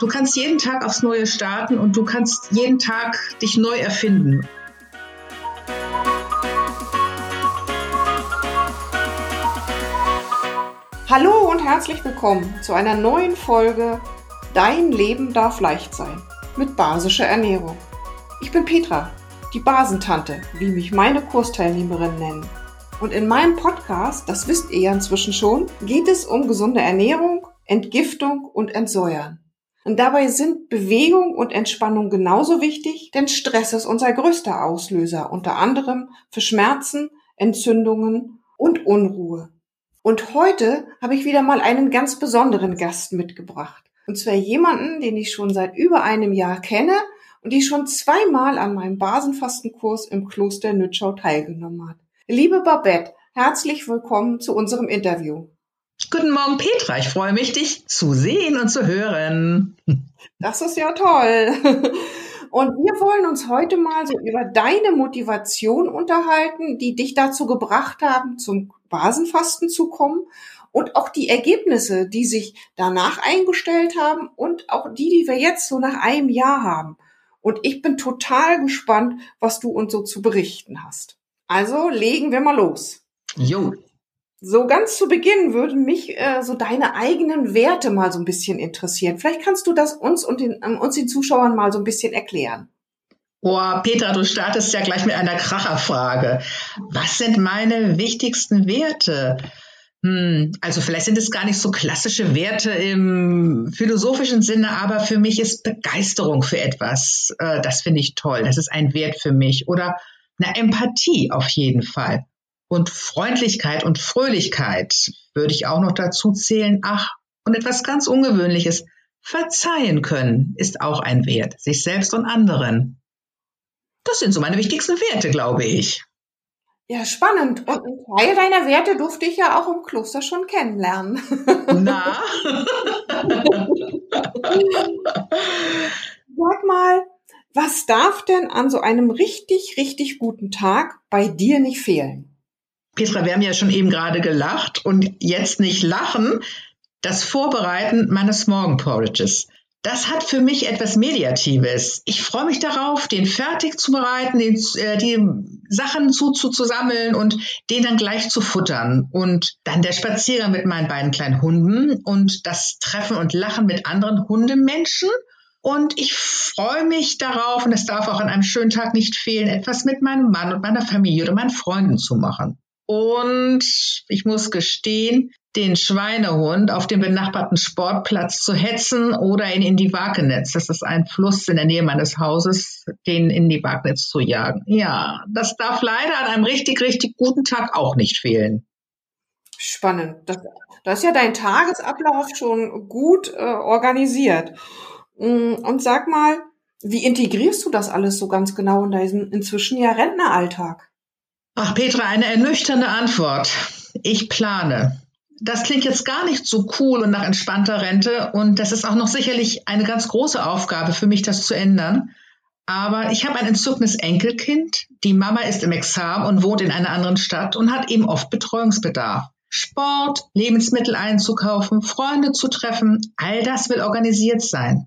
Du kannst jeden Tag aufs Neue starten und du kannst jeden Tag dich neu erfinden. Hallo und herzlich willkommen zu einer neuen Folge Dein Leben darf leicht sein mit basischer Ernährung. Ich bin Petra, die Basentante, wie mich meine Kursteilnehmerinnen nennen. Und in meinem Podcast, das wisst ihr ja inzwischen schon, geht es um gesunde Ernährung, Entgiftung und Entsäuern. Und dabei sind Bewegung und Entspannung genauso wichtig, denn Stress ist unser größter Auslöser, unter anderem für Schmerzen, Entzündungen und Unruhe. Und heute habe ich wieder mal einen ganz besonderen Gast mitgebracht. Und zwar jemanden, den ich schon seit über einem Jahr kenne und die schon zweimal an meinem Basenfastenkurs im Kloster Nützschau teilgenommen hat. Liebe Babette, herzlich willkommen zu unserem Interview. Guten Morgen, Petra. Ich freue mich, dich zu sehen und zu hören. Das ist ja toll. Und wir wollen uns heute mal so über deine Motivation unterhalten, die dich dazu gebracht haben, zum Basenfasten zu kommen und auch die Ergebnisse, die sich danach eingestellt haben und auch die, die wir jetzt so nach einem Jahr haben. Und ich bin total gespannt, was du uns so zu berichten hast. Also legen wir mal los. Jo. So ganz zu Beginn würden mich äh, so deine eigenen Werte mal so ein bisschen interessieren. Vielleicht kannst du das uns und den, ähm, uns den Zuschauern mal so ein bisschen erklären. Boah, Petra, du startest ja gleich mit einer Kracherfrage. Was sind meine wichtigsten Werte? Hm, also vielleicht sind es gar nicht so klassische Werte im philosophischen Sinne, aber für mich ist Begeisterung für etwas, äh, das finde ich toll. Das ist ein Wert für mich. Oder eine Empathie auf jeden Fall. Und Freundlichkeit und Fröhlichkeit würde ich auch noch dazu zählen. Ach, und etwas ganz Ungewöhnliches. Verzeihen können ist auch ein Wert, sich selbst und anderen. Das sind so meine wichtigsten Werte, glaube ich. Ja, spannend. Und ein Teil deiner Werte durfte ich ja auch im Kloster schon kennenlernen. Na? Sag mal, was darf denn an so einem richtig, richtig guten Tag bei dir nicht fehlen? Petra, wir haben ja schon eben gerade gelacht und jetzt nicht lachen. Das Vorbereiten meines Morgenporridges. Das hat für mich etwas Mediatives. Ich freue mich darauf, den fertig zu bereiten, den, äh, die Sachen zu, zu, und den dann gleich zu futtern. Und dann der Spaziergang mit meinen beiden kleinen Hunden und das Treffen und Lachen mit anderen Hundemenschen. Und ich freue mich darauf, und es darf auch an einem schönen Tag nicht fehlen, etwas mit meinem Mann und meiner Familie oder meinen Freunden zu machen. Und ich muss gestehen, den Schweinehund auf dem benachbarten Sportplatz zu hetzen oder ihn in die Wagenetz. Das ist ein Fluss in der Nähe meines Hauses, den in die Wagenetz zu jagen. Ja, das darf leider an einem richtig, richtig guten Tag auch nicht fehlen. Spannend. Das, das ist ja dein Tagesablauf schon gut äh, organisiert. Mm, und sag mal, wie integrierst du das alles so ganz genau in deinem inzwischen ja Rentneralltag? Ach, Petra, eine ernüchternde Antwort. Ich plane. Das klingt jetzt gar nicht so cool und nach entspannter Rente und das ist auch noch sicherlich eine ganz große Aufgabe für mich, das zu ändern. Aber ich habe ein entzückendes Enkelkind. Die Mama ist im Examen und wohnt in einer anderen Stadt und hat eben oft Betreuungsbedarf. Sport, Lebensmittel einzukaufen, Freunde zu treffen, all das will organisiert sein.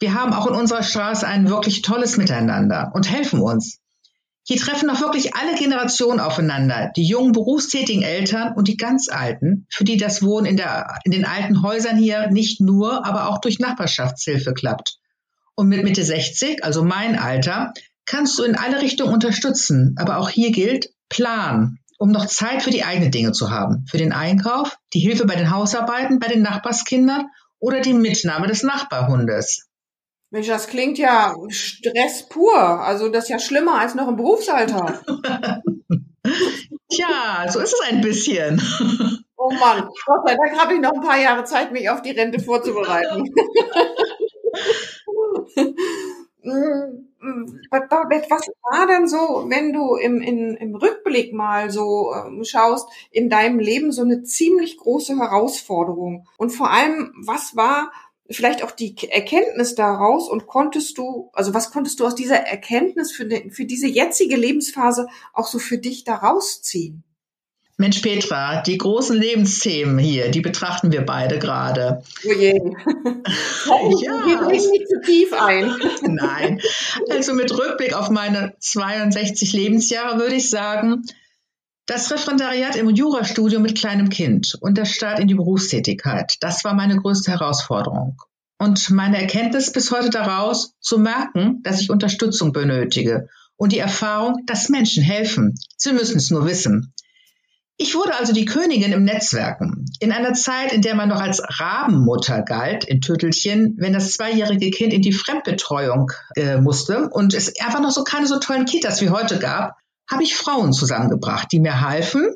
Wir haben auch in unserer Straße ein wirklich tolles Miteinander und helfen uns. Hier treffen noch wirklich alle Generationen aufeinander, die jungen berufstätigen Eltern und die ganz Alten, für die das Wohnen in, der, in den alten Häusern hier nicht nur, aber auch durch Nachbarschaftshilfe klappt. Und mit Mitte 60, also mein Alter, kannst du in alle Richtungen unterstützen. Aber auch hier gilt Plan, um noch Zeit für die eigenen Dinge zu haben. Für den Einkauf, die Hilfe bei den Hausarbeiten, bei den Nachbarskindern oder die Mitnahme des Nachbarhundes. Mensch, das klingt ja Stress pur. Also das ist ja schlimmer als noch im Berufsalter. Tja, so ist es ein bisschen. Oh Mann, Gott sei Dank habe ich noch ein paar Jahre Zeit, mich auf die Rente vorzubereiten. Was war denn so, wenn du im, in, im Rückblick mal so ähm, schaust, in deinem Leben so eine ziemlich große Herausforderung? Und vor allem, was war vielleicht auch die Erkenntnis daraus und konntest du, also was konntest du aus dieser Erkenntnis für, die, für diese jetzige Lebensphase auch so für dich daraus ziehen? Mensch, Petra, die großen Lebensthemen hier, die betrachten wir beide gerade. Oh je. ja. Wir bringen nicht zu tief ein. Nein. Also mit Rückblick auf meine 62 Lebensjahre würde ich sagen, das Referendariat im Jurastudium mit kleinem Kind und der Start in die Berufstätigkeit, das war meine größte Herausforderung. Und meine Erkenntnis bis heute daraus, zu merken, dass ich Unterstützung benötige und die Erfahrung, dass Menschen helfen. Sie müssen es nur wissen. Ich wurde also die Königin im Netzwerken. In einer Zeit, in der man noch als Rabenmutter galt, in Tüttelchen, wenn das zweijährige Kind in die Fremdbetreuung äh, musste und es einfach noch so keine so tollen Kitas wie heute gab, habe ich Frauen zusammengebracht, die mir halfen,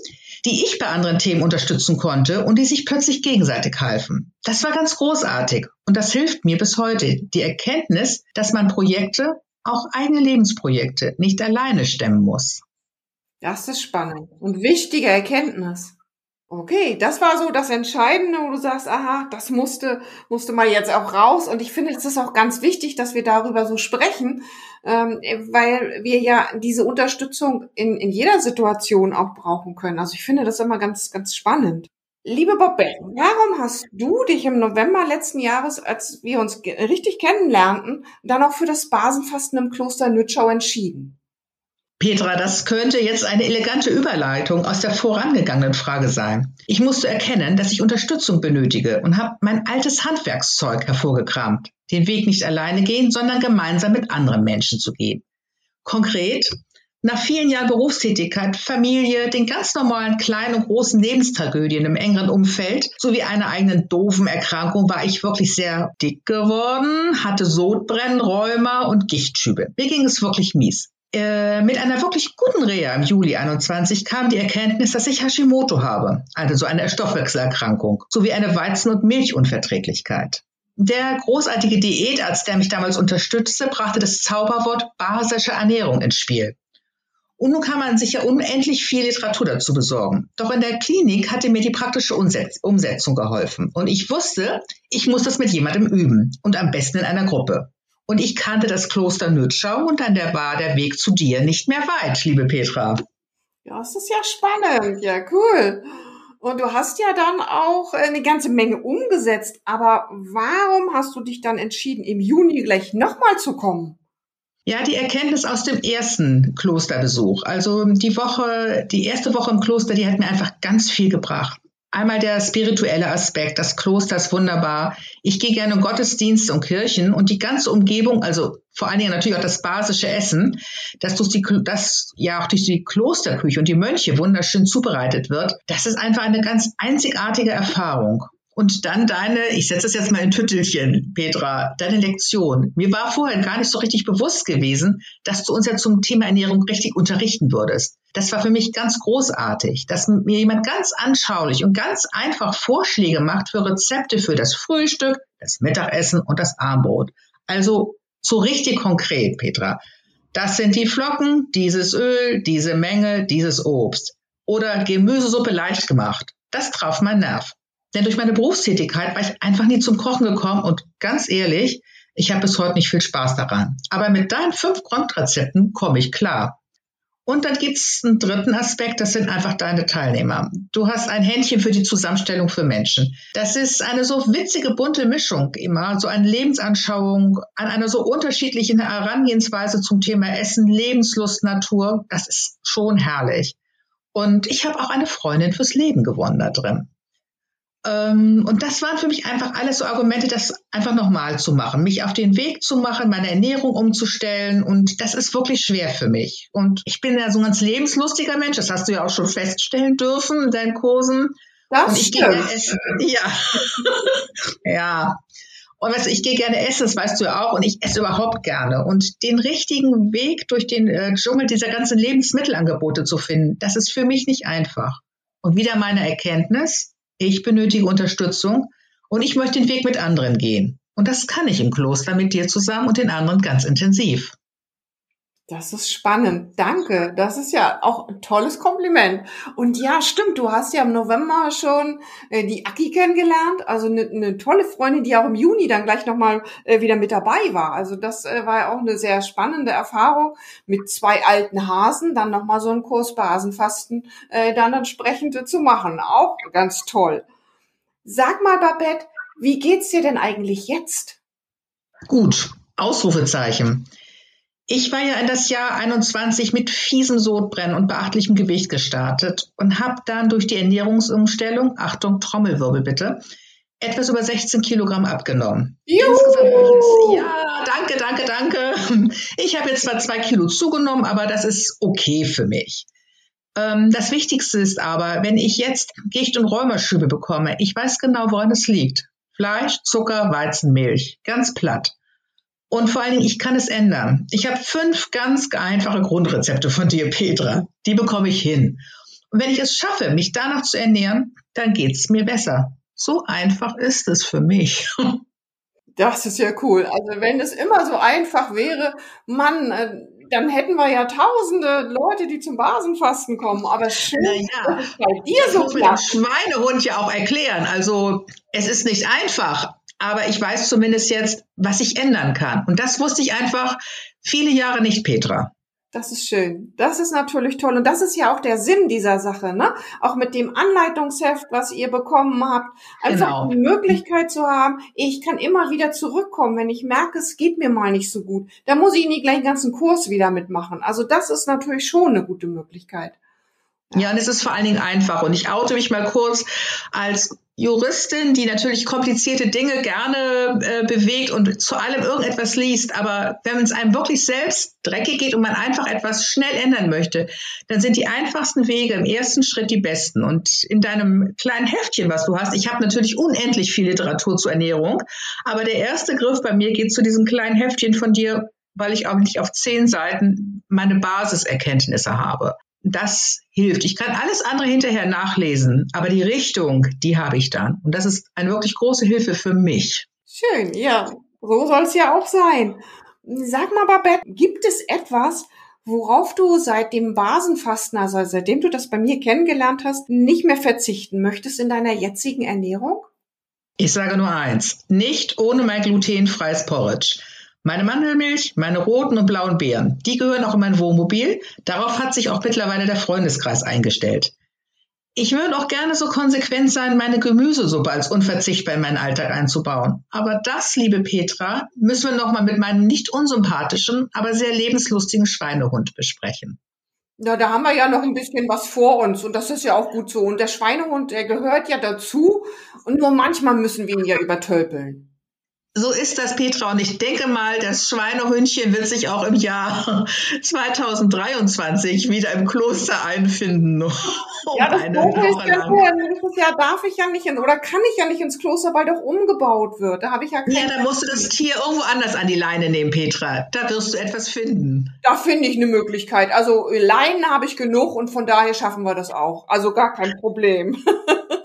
die ich bei anderen Themen unterstützen konnte und die sich plötzlich gegenseitig halfen. Das war ganz großartig und das hilft mir bis heute. Die Erkenntnis, dass man Projekte, auch eigene Lebensprojekte, nicht alleine stemmen muss. Das ist spannend und wichtige Erkenntnis. Okay, das war so das Entscheidende, wo du sagst, aha, das musste, musste mal jetzt auch raus. Und ich finde, es ist auch ganz wichtig, dass wir darüber so sprechen, ähm, weil wir ja diese Unterstützung in, in jeder Situation auch brauchen können. Also ich finde das immer ganz, ganz spannend. Liebe Bobette, warum hast du dich im November letzten Jahres, als wir uns richtig kennenlernten, dann auch für das Basenfasten im Kloster Nütschau entschieden? Petra, das könnte jetzt eine elegante Überleitung aus der vorangegangenen Frage sein. Ich musste erkennen, dass ich Unterstützung benötige und habe mein altes Handwerkszeug hervorgekramt. Den Weg nicht alleine gehen, sondern gemeinsam mit anderen Menschen zu gehen. Konkret, nach vielen Jahren Berufstätigkeit, Familie, den ganz normalen kleinen und großen Lebenstragödien im engeren Umfeld sowie einer eigenen doofen Erkrankung war ich wirklich sehr dick geworden, hatte Sodbrennen, Rheuma und Gichtschübe. Mir ging es wirklich mies. Äh, mit einer wirklich guten Reha im Juli 21 kam die Erkenntnis, dass ich Hashimoto habe, also so eine Stoffwechselerkrankung, sowie eine Weizen- und Milchunverträglichkeit. Der großartige Diätarzt, der mich damals unterstützte, brachte das Zauberwort basische Ernährung ins Spiel. Und nun kann man sich ja unendlich viel Literatur dazu besorgen. Doch in der Klinik hatte mir die praktische Umsetzung geholfen. Und ich wusste, ich muss das mit jemandem üben und am besten in einer Gruppe. Und ich kannte das Kloster Nützschau und dann war der Weg zu dir nicht mehr weit, liebe Petra. Ja, das ist ja spannend. Ja, cool. Und du hast ja dann auch eine ganze Menge umgesetzt. Aber warum hast du dich dann entschieden, im Juni gleich nochmal zu kommen? Ja, die Erkenntnis aus dem ersten Klosterbesuch. Also die Woche, die erste Woche im Kloster, die hat mir einfach ganz viel gebracht. Einmal der spirituelle Aspekt, das Kloster ist wunderbar. Ich gehe gerne in Gottesdienste und Kirchen und die ganze Umgebung, also vor allen Dingen natürlich auch das basische Essen, dass durch die, das ja auch durch die Klosterküche und die Mönche wunderschön zubereitet wird. Das ist einfach eine ganz einzigartige Erfahrung. Und dann deine, ich setze es jetzt mal in Tüttelchen, Petra, deine Lektion. Mir war vorher gar nicht so richtig bewusst gewesen, dass du uns ja zum Thema Ernährung richtig unterrichten würdest. Das war für mich ganz großartig, dass mir jemand ganz anschaulich und ganz einfach Vorschläge macht für Rezepte für das Frühstück, das Mittagessen und das Abendbrot. Also so richtig konkret, Petra. Das sind die Flocken, dieses Öl, diese Menge, dieses Obst. Oder Gemüsesuppe leicht gemacht. Das traf mein Nerv. Denn durch meine Berufstätigkeit war ich einfach nie zum Kochen gekommen und ganz ehrlich, ich habe bis heute nicht viel Spaß daran. Aber mit deinen fünf Grundrezepten komme ich klar. Und dann gibt's einen dritten Aspekt, das sind einfach deine Teilnehmer. Du hast ein Händchen für die Zusammenstellung für Menschen. Das ist eine so witzige, bunte Mischung immer, so eine Lebensanschauung, an einer so unterschiedlichen Herangehensweise zum Thema Essen, Lebenslust, Natur. Das ist schon herrlich. Und ich habe auch eine Freundin fürs Leben gewonnen da drin. Ähm, und das waren für mich einfach alles so Argumente, das einfach nochmal zu machen, mich auf den Weg zu machen, meine Ernährung umzustellen. Und das ist wirklich schwer für mich. Und ich bin ja so ein ganz lebenslustiger Mensch, das hast du ja auch schon feststellen dürfen in deinen Kursen. Das und ich stimmt. gehe essen. Ja. ja. Und weißt ich gehe gerne essen, das weißt du ja auch, und ich esse überhaupt gerne. Und den richtigen Weg durch den äh, Dschungel dieser ganzen Lebensmittelangebote zu finden, das ist für mich nicht einfach. Und wieder meine Erkenntnis, ich benötige Unterstützung und ich möchte den Weg mit anderen gehen. Und das kann ich im Kloster mit dir zusammen und den anderen ganz intensiv. Das ist spannend. Danke. Das ist ja auch ein tolles Kompliment. Und ja, stimmt. Du hast ja im November schon äh, die Aki kennengelernt. Also eine, eine tolle Freundin, die auch im Juni dann gleich nochmal äh, wieder mit dabei war. Also das äh, war ja auch eine sehr spannende Erfahrung mit zwei alten Hasen, dann nochmal so einen Kurs Basenfasten äh, dann entsprechend zu machen. Auch ganz toll. Sag mal, Babette, wie geht's dir denn eigentlich jetzt? Gut. Ausrufezeichen. Ich war ja in das Jahr 21 mit fiesem Sodbrennen und beachtlichem Gewicht gestartet und habe dann durch die Ernährungsumstellung, Achtung, Trommelwirbel bitte, etwas über 16 Kilogramm abgenommen. Juhu! ja, danke, danke, danke. Ich habe jetzt zwar zwei Kilo zugenommen, aber das ist okay für mich. Ähm, das Wichtigste ist aber, wenn ich jetzt Gicht- und Rheumaschübe bekomme, ich weiß genau, woran es liegt. Fleisch, Zucker, Weizen, Milch. Ganz platt. Und vor allen Dingen, ich kann es ändern. Ich habe fünf ganz einfache Grundrezepte von dir, Petra. Die bekomme ich hin. Und wenn ich es schaffe, mich danach zu ernähren, dann geht es mir besser. So einfach ist es für mich. Das ist ja cool. Also wenn es immer so einfach wäre, Mann, äh, dann hätten wir ja tausende Leute, die zum Basenfasten kommen. Aber schön, naja, dass bei dir so muss klappt. Schweinehund ja auch erklären. Also es ist nicht einfach, aber ich weiß zumindest jetzt, was ich ändern kann. Und das wusste ich einfach viele Jahre nicht, Petra. Das ist schön. Das ist natürlich toll. Und das ist ja auch der Sinn dieser Sache, ne? Auch mit dem Anleitungsheft, was ihr bekommen habt. Einfach genau. die Möglichkeit zu haben, ich kann immer wieder zurückkommen, wenn ich merke, es geht mir mal nicht so gut. Da muss ich nicht gleich den ganzen Kurs wieder mitmachen. Also das ist natürlich schon eine gute Möglichkeit. Ja, und es ist vor allen Dingen einfach. Und ich oute mich mal kurz als Juristin, die natürlich komplizierte Dinge gerne äh, bewegt und zu allem irgendetwas liest. Aber wenn es einem wirklich selbst dreckig geht und man einfach etwas schnell ändern möchte, dann sind die einfachsten Wege im ersten Schritt die besten. Und in deinem kleinen Heftchen, was du hast, ich habe natürlich unendlich viel Literatur zur Ernährung, aber der erste Griff bei mir geht zu diesem kleinen Heftchen von dir, weil ich auch nicht auf zehn Seiten meine Basiserkenntnisse habe das hilft. Ich kann alles andere hinterher nachlesen, aber die Richtung, die habe ich dann. Und das ist eine wirklich große Hilfe für mich. Schön, ja. So soll es ja auch sein. Sag mal, Babette, gibt es etwas, worauf du seit dem Basenfasten, also seitdem du das bei mir kennengelernt hast, nicht mehr verzichten möchtest in deiner jetzigen Ernährung? Ich sage nur eins, nicht ohne mein glutenfreies Porridge. Meine Mandelmilch, meine roten und blauen Beeren, die gehören auch in mein Wohnmobil. Darauf hat sich auch mittlerweile der Freundeskreis eingestellt. Ich würde auch gerne so konsequent sein, meine Gemüsesuppe als unverzichtbar in meinen Alltag einzubauen. Aber das, liebe Petra, müssen wir nochmal mit meinem nicht unsympathischen, aber sehr lebenslustigen Schweinehund besprechen. Ja, da haben wir ja noch ein bisschen was vor uns und das ist ja auch gut so. Und der Schweinehund, der gehört ja dazu und nur manchmal müssen wir ihn ja übertölpeln. So ist das, Petra. Und ich denke mal, das Schweinehündchen wird sich auch im Jahr 2023 wieder im Kloster einfinden. Um ja, das eine Woche ist ja nächstes Jahr darf ich ja nicht in, oder kann ich ja nicht ins Kloster, weil doch umgebaut wird. Da habe ich ja keine Ja, da musst du das Tier irgendwo anders an die Leine nehmen, Petra. Da wirst du etwas finden. Da finde ich eine Möglichkeit. Also Leinen habe ich genug und von daher schaffen wir das auch. Also gar kein Problem.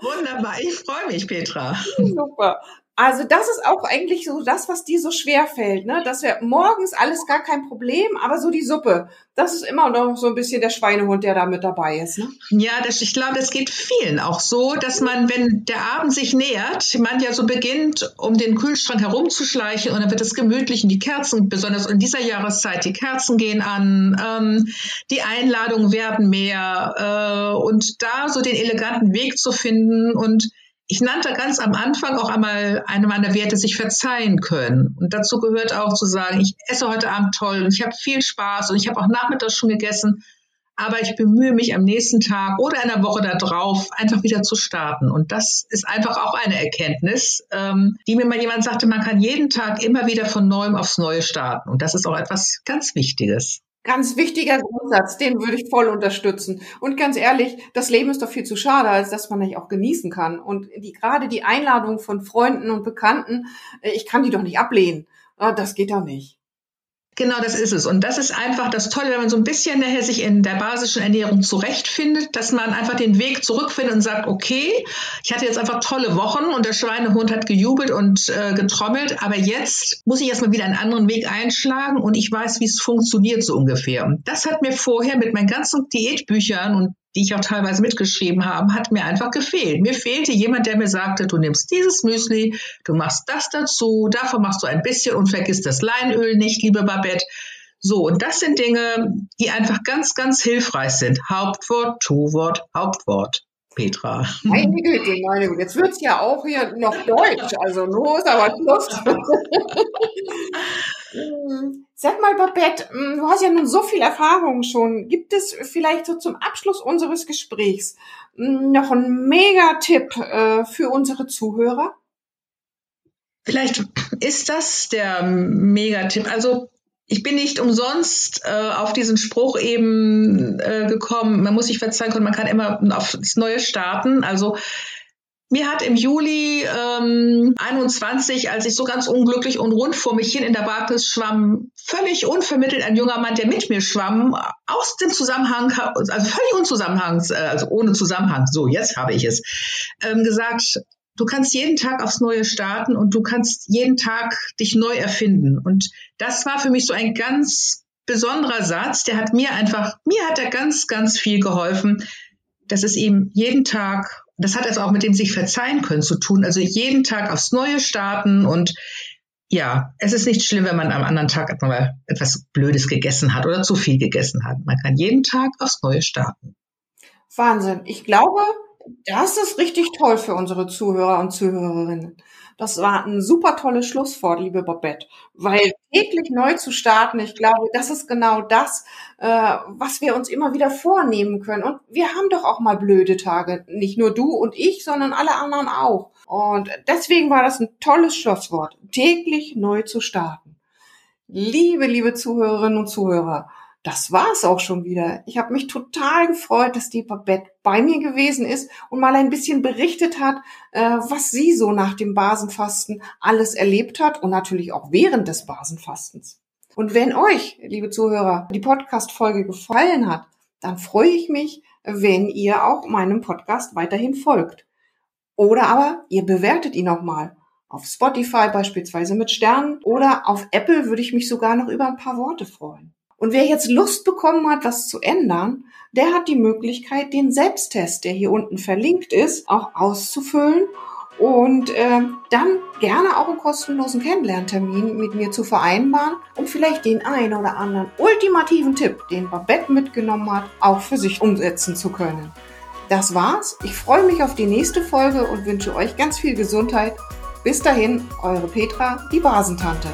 Wunderbar, ich freue mich, Petra. Super. Also das ist auch eigentlich so das, was dir so schwer fällt, ne? Dass wir morgens alles gar kein Problem, aber so die Suppe, das ist immer noch so ein bisschen der Schweinehund, der da mit dabei ist. Ne? Ja, das, ich glaube, das geht vielen auch so, dass man, wenn der Abend sich nähert, man ja so beginnt, um den Kühlschrank herumzuschleichen und dann wird es gemütlich und die Kerzen, besonders in dieser Jahreszeit, die Kerzen gehen an, ähm, die Einladungen werden mehr äh, und da so den eleganten Weg zu finden und ich nannte ganz am Anfang auch einmal eine meiner Werte, sich verzeihen können. Und dazu gehört auch zu sagen, ich esse heute Abend toll und ich habe viel Spaß und ich habe auch nachmittags schon gegessen, aber ich bemühe mich am nächsten Tag oder in der Woche darauf einfach wieder zu starten. Und das ist einfach auch eine Erkenntnis, ähm, die mir mal jemand sagte, man kann jeden Tag immer wieder von neuem aufs Neue starten. Und das ist auch etwas ganz Wichtiges. Ganz wichtiger Grundsatz, den würde ich voll unterstützen. Und ganz ehrlich, das Leben ist doch viel zu schade, als dass man nicht auch genießen kann. Und die, gerade die Einladung von Freunden und Bekannten, äh, ich kann die doch nicht ablehnen. Ah, das geht doch nicht. Genau, das ist es. Und das ist einfach das Tolle, wenn man so ein bisschen nachher sich in der basischen Ernährung zurechtfindet, dass man einfach den Weg zurückfindet und sagt, okay, ich hatte jetzt einfach tolle Wochen und der Schweinehund hat gejubelt und äh, getrommelt, aber jetzt muss ich erstmal wieder einen anderen Weg einschlagen und ich weiß, wie es funktioniert so ungefähr. Das hat mir vorher mit meinen ganzen Diätbüchern und die ich auch teilweise mitgeschrieben habe, hat mir einfach gefehlt. Mir fehlte jemand, der mir sagte, du nimmst dieses Müsli, du machst das dazu, davon machst du ein bisschen und vergisst das Leinöl nicht, liebe Babette. So, und das sind Dinge, die einfach ganz, ganz hilfreich sind. Hauptwort, Tu-Wort, Hauptwort. Petra. Meine Güte, meine Güte. Jetzt wird es ja auch hier noch Deutsch. Also los, aber Schluss. Sag mal, Babette, hm, du hast ja nun so viel Erfahrung schon. Gibt es vielleicht so zum Abschluss unseres Gesprächs hm, noch einen Mega-Tipp äh, für unsere Zuhörer? Vielleicht ist das der Megatipp. Also ich bin nicht umsonst äh, auf diesen Spruch eben äh, gekommen, man muss sich verzeihen können, man kann immer aufs Neue starten. Also mir hat im Juli ähm, 21, als ich so ganz unglücklich und rund vor mich hin in der Barkes schwamm, völlig unvermittelt ein junger Mann, der mit mir schwamm, aus dem Zusammenhang, also völlig unzusammenhangs, äh, also ohne Zusammenhang, so jetzt habe ich es, ähm, gesagt, du kannst jeden Tag aufs Neue starten und du kannst jeden Tag dich neu erfinden. Und das war für mich so ein ganz besonderer Satz, der hat mir einfach, mir hat er ganz, ganz viel geholfen, dass es eben jeden Tag, das hat es auch mit dem sich verzeihen können zu tun, also jeden Tag aufs Neue starten und ja, es ist nicht schlimm, wenn man am anderen Tag mal etwas Blödes gegessen hat oder zu viel gegessen hat. Man kann jeden Tag aufs Neue starten. Wahnsinn. Ich glaube, das ist richtig toll für unsere Zuhörer und Zuhörerinnen. Das war ein super tolles Schlusswort, liebe Babette, weil täglich neu zu starten, ich glaube, das ist genau das, äh, was wir uns immer wieder vornehmen können. Und wir haben doch auch mal blöde Tage, nicht nur du und ich, sondern alle anderen auch. Und deswegen war das ein tolles Schlusswort, täglich neu zu starten. Liebe, liebe Zuhörerinnen und Zuhörer, das war's auch schon wieder. Ich habe mich total gefreut, dass die Babette bei mir gewesen ist und mal ein bisschen berichtet hat, äh, was sie so nach dem Basenfasten alles erlebt hat und natürlich auch während des Basenfastens. Und wenn euch, liebe Zuhörer, die Podcast-Folge gefallen hat, dann freue ich mich, wenn ihr auch meinem Podcast weiterhin folgt. Oder aber ihr bewertet ihn auch mal. Auf Spotify beispielsweise mit Sternen oder auf Apple würde ich mich sogar noch über ein paar Worte freuen. Und wer jetzt Lust bekommen hat, was zu ändern, der hat die Möglichkeit, den Selbsttest, der hier unten verlinkt ist, auch auszufüllen und äh, dann gerne auch einen kostenlosen Kennenlerntermin mit mir zu vereinbaren, um vielleicht den einen oder anderen ultimativen Tipp, den Babette mitgenommen hat, auch für sich umsetzen zu können. Das war's. Ich freue mich auf die nächste Folge und wünsche euch ganz viel Gesundheit. Bis dahin, eure Petra, die Basentante.